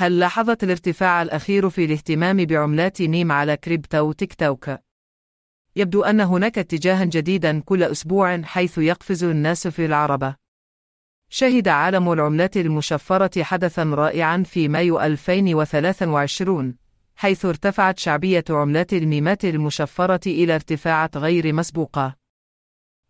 هل لاحظت الارتفاع الأخير في الاهتمام بعملات نيم على كريبتو تيك توك؟ يبدو أن هناك اتجاها جديدا كل أسبوع حيث يقفز الناس في العربة. شهد عالم العملات المشفرة حدثا رائعا في مايو 2023 حيث ارتفعت شعبية عملات الميمات المشفرة إلى ارتفاعات غير مسبوقة.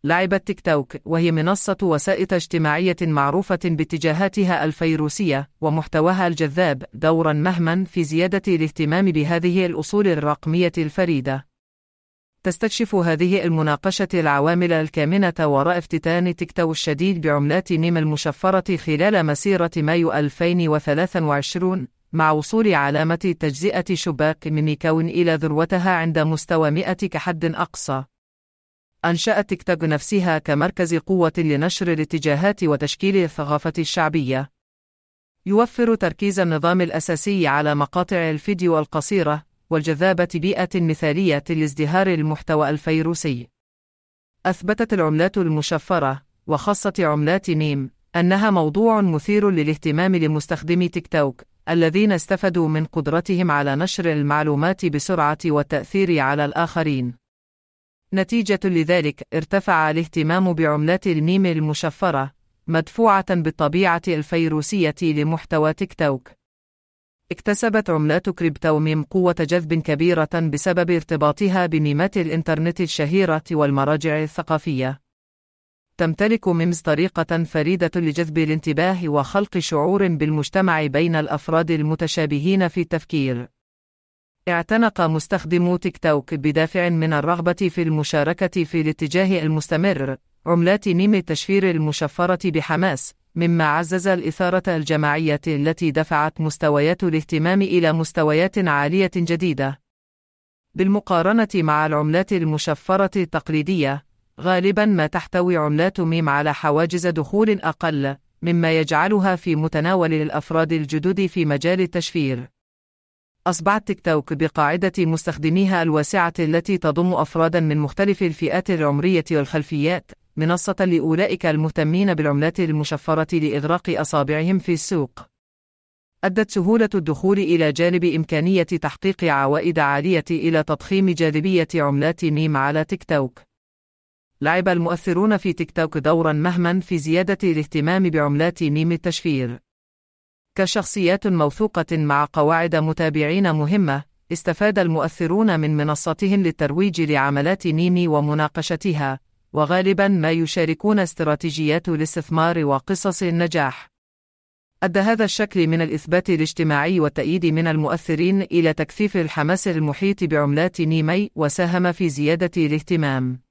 لعبت تيك توك وهي منصة وسائط اجتماعية معروفة باتجاهاتها الفيروسية ومحتواها الجذاب دورا مهما في زيادة الاهتمام بهذه الأصول الرقمية الفريدة. تستكشف هذه المناقشة العوامل الكامنة وراء افتتان تيك توك الشديد بعملات نيم المشفرة خلال مسيرة مايو 2023 مع وصول علامة تجزئة شباك مينيكون إلى ذروتها عند مستوى 100 كحد أقصى. أنشأت تيك توك نفسها كمركز قوة لنشر الاتجاهات وتشكيل الثقافة الشعبية. يوفر تركيز النظام الأساسي على مقاطع الفيديو القصيرة والجذابة بيئة مثالية لازدهار المحتوى الفيروسي. أثبتت العملات المشفرة، وخاصة عملات نيم، أنها موضوع مثير للاهتمام لمستخدمي تيك توك، الذين استفادوا من قدرتهم على نشر المعلومات بسرعة والتأثير على الآخرين. نتيجة لذلك ارتفع الاهتمام بعملات النيم المشفرة مدفوعة بالطبيعة الفيروسية لمحتوى تيك توك. اكتسبت عملات crypto meme قوة جذب كبيرة بسبب ارتباطها بميمات الإنترنت الشهيرة والمراجع الثقافية. تمتلك memes طريقة فريدة لجذب الانتباه وخلق شعور بالمجتمع بين الأفراد المتشابهين في التفكير. اعتنق مستخدمو تيك توك بدافع من الرغبة في المشاركة في الاتجاه المستمر عملات ميم التشفير المشفرة بحماس، مما عزز الإثارة الجماعية التي دفعت مستويات الاهتمام إلى مستويات عالية جديدة. بالمقارنة مع العملات المشفرة التقليدية، غالبا ما تحتوي عملات ميم على حواجز دخول أقل، مما يجعلها في متناول الأفراد الجدد في مجال التشفير. أصبحت تيك توك بقاعدة مستخدميها الواسعة التي تضم أفرادا من مختلف الفئات العمرية والخلفيات، منصة لأولئك المهتمين بالعملات المشفرة لإغراق أصابعهم في السوق. أدت سهولة الدخول إلى جانب إمكانية تحقيق عوائد عالية إلى تضخيم جاذبية عملات ميم على تيك توك. لعب المؤثرون في تيك توك دورا مهما في زيادة الاهتمام بعملات ميم التشفير. كشخصيات موثوقة مع قواعد متابعين مهمة، استفاد المؤثرون من منصتهم للترويج لعملات نيمي ومناقشتها، وغالبا ما يشاركون استراتيجيات الاستثمار وقصص النجاح. أدى هذا الشكل من الإثبات الاجتماعي والتأييد من المؤثرين إلى تكثيف الحماس المحيط بعملات نيمي وساهم في زيادة الاهتمام.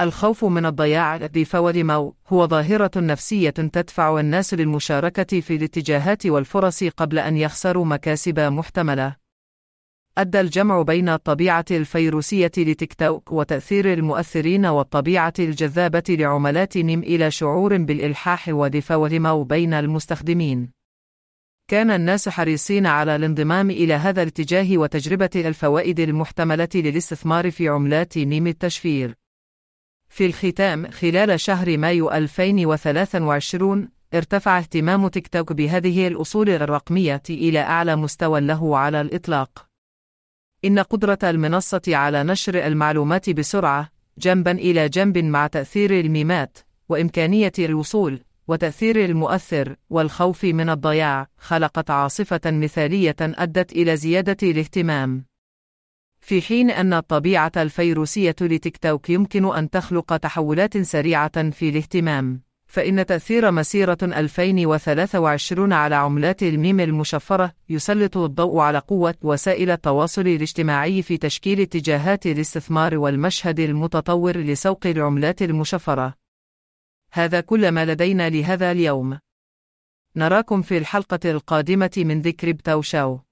الخوف من الضياع مو هو ظاهرة نفسية تدفع الناس للمشاركة في الاتجاهات والفرص قبل أن يخسروا مكاسب محتملة. أدى الجمع بين الطبيعة الفيروسية لتيك توك وتأثير المؤثرين والطبيعة الجذابة لعملات نيم إلى شعور بالإلحاح مو بين المستخدمين. كان الناس حريصين على الانضمام إلى هذا الاتجاه وتجربة الفوائد المحتملة للاستثمار في عملات نيم التشفير. في الختام خلال شهر مايو 2023 ارتفع اهتمام تيك توك بهذه الأصول الرقمية إلى أعلى مستوى له على الإطلاق. إن قدرة المنصة على نشر المعلومات بسرعة، جنبا إلى جنب مع تأثير الميمات، وإمكانية الوصول، وتأثير المؤثر، والخوف من الضياع، خلقت عاصفة مثالية أدت إلى زيادة الاهتمام. في حين أن الطبيعة الفيروسية لتيك توك يمكن أن تخلق تحولات سريعة في الاهتمام، فإن تأثير مسيرة 2023 على عملات الميم المشفرة يسلط الضوء على قوة وسائل التواصل الاجتماعي في تشكيل اتجاهات الاستثمار والمشهد المتطور لسوق العملات المشفرة. هذا كل ما لدينا لهذا اليوم. نراكم في الحلقة القادمة من ذكر بتاو شاو.